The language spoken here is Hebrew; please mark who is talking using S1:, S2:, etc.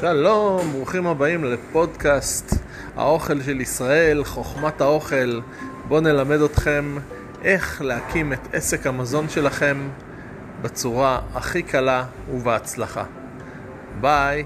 S1: שלום, ברוכים הבאים לפודקאסט האוכל של ישראל, חוכמת האוכל. בואו נלמד אתכם איך להקים את עסק המזון שלכם בצורה הכי קלה ובהצלחה. ביי.